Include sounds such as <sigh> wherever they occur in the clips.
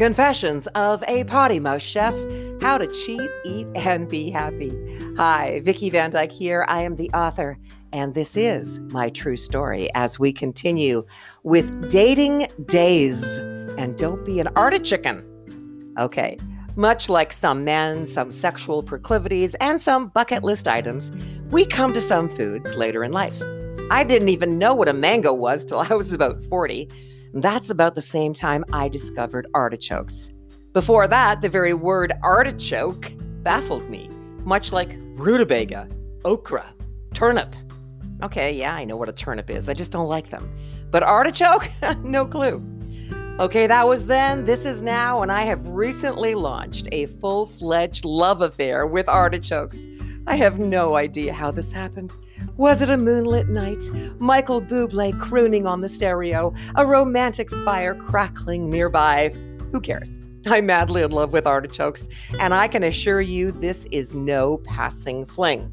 Confessions of a Potty Mouth Chef How to Cheat, Eat, and Be Happy. Hi, Vicki Van Dyke here. I am the author, and this is my true story as we continue with dating days. And don't be an artichoke. Okay, much like some men, some sexual proclivities, and some bucket list items, we come to some foods later in life. I didn't even know what a mango was till I was about 40 that's about the same time I discovered artichokes. Before that, the very word artichoke baffled me, much like rutabaga, okra, turnip. Okay, yeah, I know what a turnip is, I just don't like them. But artichoke? <laughs> no clue. Okay, that was then, this is now, and I have recently launched a full fledged love affair with artichokes. I have no idea how this happened. Was it a moonlit night? Michael Bublé crooning on the stereo, a romantic fire crackling nearby? Who cares? I'm madly in love with artichokes, and I can assure you this is no passing fling.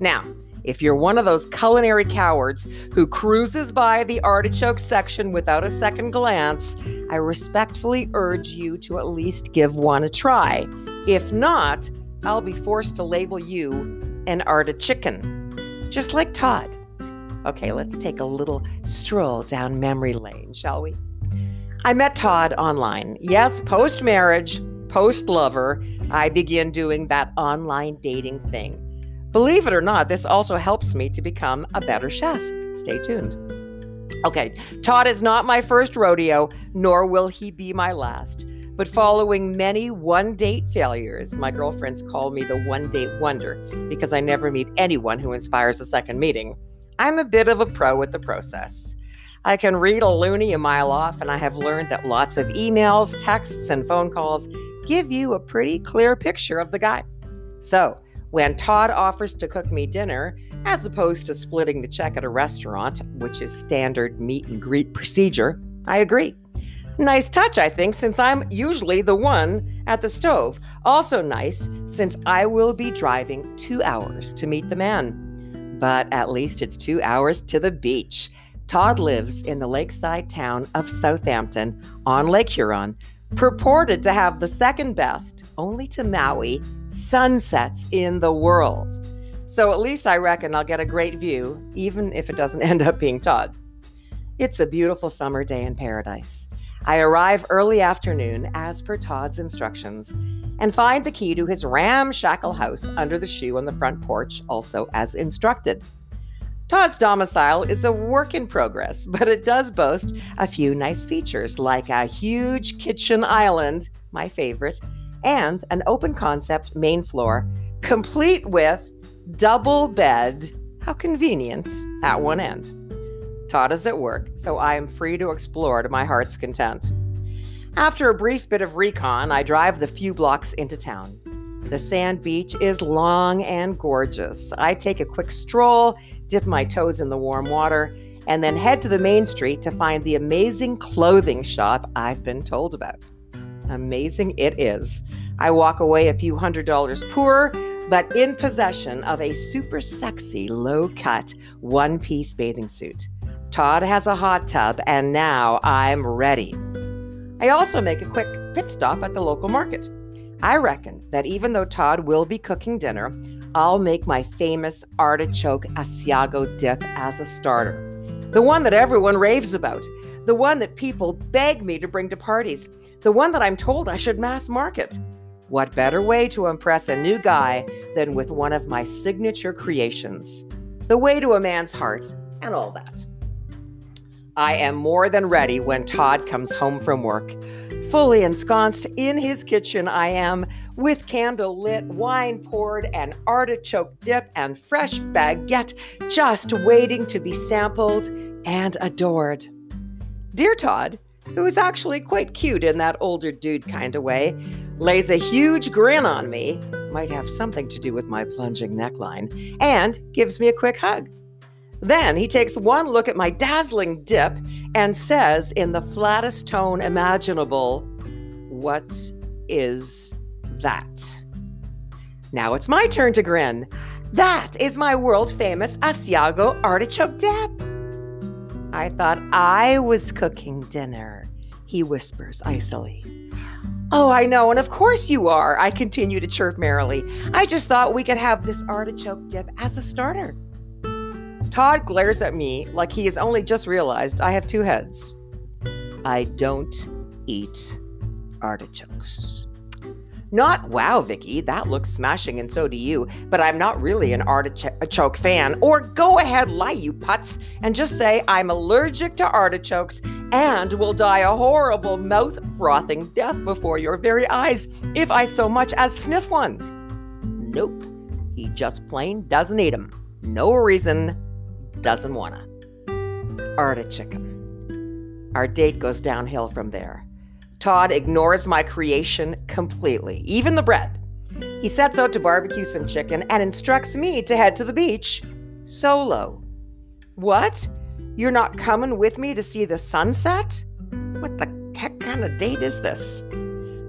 Now, if you're one of those culinary cowards who cruises by the artichoke section without a second glance, I respectfully urge you to at least give one a try. If not, I'll be forced to label you an artichicken just like Todd. Okay, let's take a little stroll down memory lane, shall we? I met Todd online. Yes, post marriage, post lover, I began doing that online dating thing. Believe it or not, this also helps me to become a better chef. Stay tuned. Okay, Todd is not my first rodeo, nor will he be my last. But following many one date failures, my girlfriends call me the one date wonder because I never meet anyone who inspires a second meeting. I'm a bit of a pro with the process. I can read a loony a mile off, and I have learned that lots of emails, texts, and phone calls give you a pretty clear picture of the guy. So, when Todd offers to cook me dinner, as opposed to splitting the check at a restaurant, which is standard meet and greet procedure, I agree. Nice touch, I think, since I'm usually the one at the stove. Also nice, since I will be driving two hours to meet the man. But at least it's two hours to the beach. Todd lives in the lakeside town of Southampton on Lake Huron, purported to have the second best, only to Maui, sunsets in the world. So at least I reckon I'll get a great view, even if it doesn't <laughs> end up being Todd. It's a beautiful summer day in paradise. I arrive early afternoon as per Todd's instructions and find the key to his ramshackle house under the shoe on the front porch, also as instructed. Todd's domicile is a work in progress, but it does boast a few nice features like a huge kitchen island, my favorite, and an open concept main floor, complete with double bed. How convenient at one end. Todd is at work, so I am free to explore to my heart's content. After a brief bit of recon, I drive the few blocks into town. The sand beach is long and gorgeous. I take a quick stroll, dip my toes in the warm water, and then head to the main street to find the amazing clothing shop I've been told about. Amazing it is. I walk away a few hundred dollars poorer, but in possession of a super sexy, low cut, one piece bathing suit. Todd has a hot tub, and now I'm ready. I also make a quick pit stop at the local market. I reckon that even though Todd will be cooking dinner, I'll make my famous artichoke Asiago dip as a starter. The one that everyone raves about, the one that people beg me to bring to parties, the one that I'm told I should mass market. What better way to impress a new guy than with one of my signature creations? The way to a man's heart, and all that. I am more than ready when Todd comes home from work. Fully ensconced in his kitchen, I am, with candle lit, wine poured, and artichoke dip and fresh baguette just waiting to be sampled and adored. Dear Todd, who is actually quite cute in that older dude kind of way, lays a huge grin on me, might have something to do with my plunging neckline, and gives me a quick hug. Then he takes one look at my dazzling dip and says, in the flattest tone imaginable, What is that? Now it's my turn to grin. That is my world famous Asiago artichoke dip. I thought I was cooking dinner, he whispers icily. Oh, I know, and of course you are, I continue to chirp merrily. I just thought we could have this artichoke dip as a starter. Todd glares at me like he has only just realized I have two heads. I don't eat artichokes. Not wow, Vicki, that looks smashing and so do you, but I'm not really an artichoke fan. Or go ahead, lie, you putz, and just say I'm allergic to artichokes and will die a horrible mouth frothing death before your very eyes if I so much as sniff one. Nope, he just plain doesn't eat them. No reason, doesn't wanna. Artichoke. Our date goes downhill from there. Todd ignores my creation completely, even the bread. He sets out to barbecue some chicken and instructs me to head to the beach solo. What? You're not coming with me to see the sunset? What the heck kind of date is this?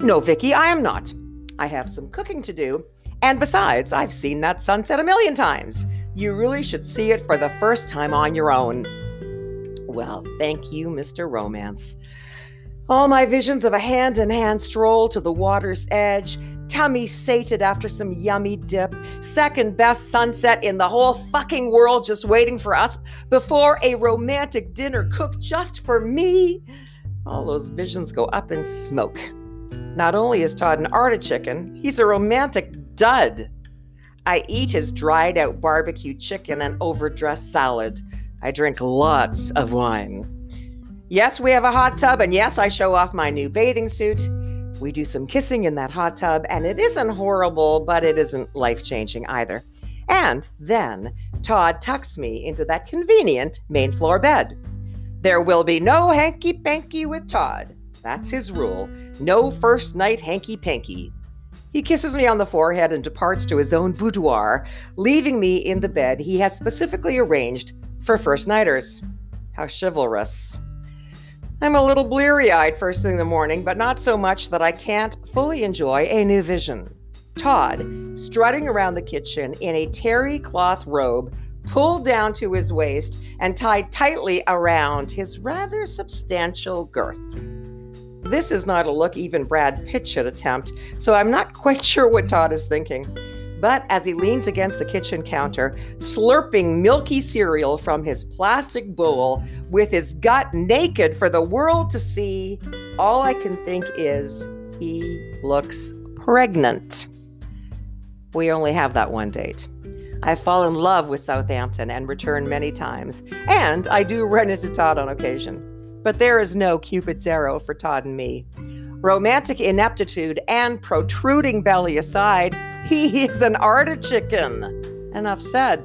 No, Vicki, I am not. I have some cooking to do, and besides, I've seen that sunset a million times. You really should see it for the first time on your own. Well, thank you, Mr. Romance. All my visions of a hand in hand stroll to the water's edge, tummy sated after some yummy dip, second best sunset in the whole fucking world just waiting for us before a romantic dinner cooked just for me. All those visions go up in smoke. Not only is Todd an artichoke, he's a romantic dud. I eat his dried out barbecue chicken and overdressed salad. I drink lots of wine. Yes, we have a hot tub, and yes, I show off my new bathing suit. We do some kissing in that hot tub, and it isn't horrible, but it isn't life changing either. And then Todd tucks me into that convenient main floor bed. There will be no hanky panky with Todd. That's his rule. No first night hanky panky. He kisses me on the forehead and departs to his own boudoir, leaving me in the bed he has specifically arranged for first nighters. How chivalrous. I'm a little bleary eyed first thing in the morning, but not so much that I can't fully enjoy a new vision. Todd, strutting around the kitchen in a terry cloth robe pulled down to his waist and tied tightly around his rather substantial girth. This is not a look even Brad Pitt should attempt, so I'm not <laughs> quite sure what Todd is thinking. But as he leans against the kitchen counter, slurping milky cereal from his plastic bowl with his gut naked for the world to see, all I can think is he looks pregnant. We only have that one date. I fall in love with Southampton and return many times, and I do run into Todd on occasion. But there is no Cupid's arrow for Todd and me. Romantic ineptitude and protruding belly aside, <laughs> he is an artichoke. Enough said.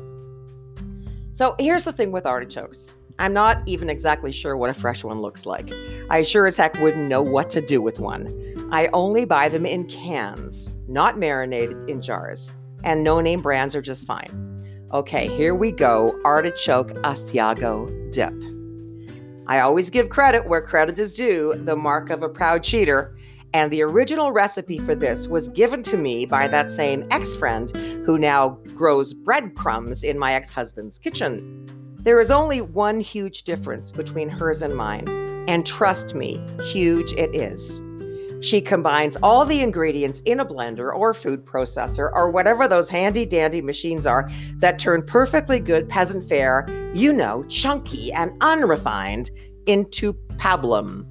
So here's the thing with artichokes. I'm not even exactly sure what a fresh one looks like. I sure as heck wouldn't know what to do with one. I only buy them in cans, not marinated in jars, and no name brands are just fine. Okay, here we go artichoke Asiago dip. I always give credit where credit is due, the mark of a proud cheater. And the original recipe for this was given to me by that same ex friend who now grows breadcrumbs in my ex husband's kitchen. There is only one huge difference between hers and mine, and trust me, huge it is. She combines all the ingredients in a blender or food processor or whatever those handy dandy machines are that turn perfectly good peasant fare, you know, chunky and unrefined, into pablum.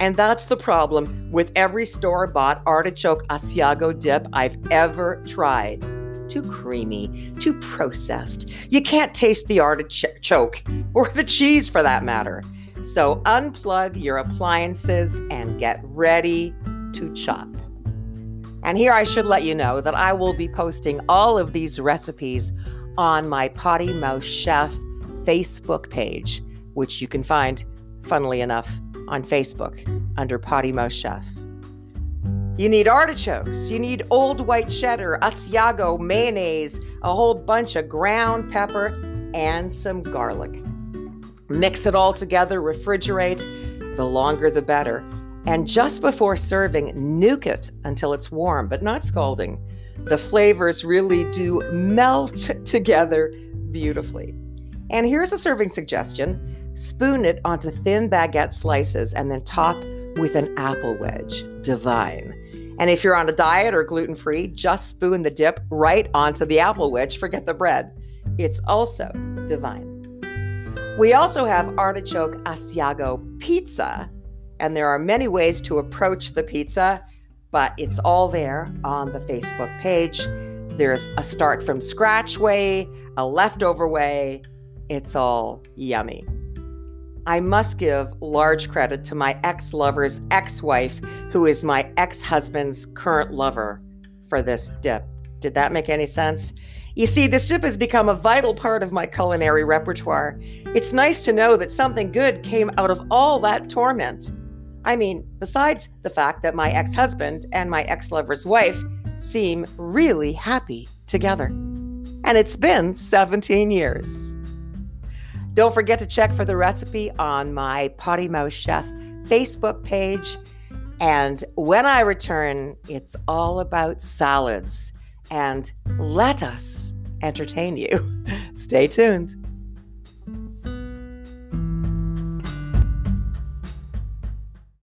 And that's the problem with every store bought artichoke Asiago dip I've ever tried. Too creamy, too processed. You can't taste the artichoke <laughs> or the cheese for that matter. So unplug your appliances and get ready to chop. And here I should let you know that I will be posting all of these recipes on my Potty Mouth Chef Facebook page, which you can find, funnily enough, on Facebook under Potty Mouth Chef. You need artichokes, you need old white cheddar, Asiago, mayonnaise, a whole bunch of ground pepper, and some garlic. Mix it all together, refrigerate, the longer the better. And just before serving, nuke it until it's warm, but not scalding. The flavors really do melt <laughs> together beautifully. And here's a serving suggestion spoon it onto thin baguette slices and then top with an apple wedge. Divine. And if you're on a diet or gluten free, just spoon the dip right onto the apple wedge. Forget the bread. It's also divine. We also have artichoke Asiago pizza, and there are many ways to approach the pizza, but it's all there on the Facebook page. There's a start from scratch way, a leftover way. It's all yummy. I must give large credit to my ex lover's ex wife, who is my ex husband's current lover, for this dip. Did that make any sense? You see, this dip has become a vital part of my culinary repertoire. It's nice to know that something good came out of all that torment. I mean, besides the fact that my ex husband and my ex lover's wife seem really happy together. And it's been 17 years. Don't forget to check for the recipe on my Potty Mouth Chef Facebook page. And when I return, it's all about salads. And let us entertain you. <laughs> Stay tuned.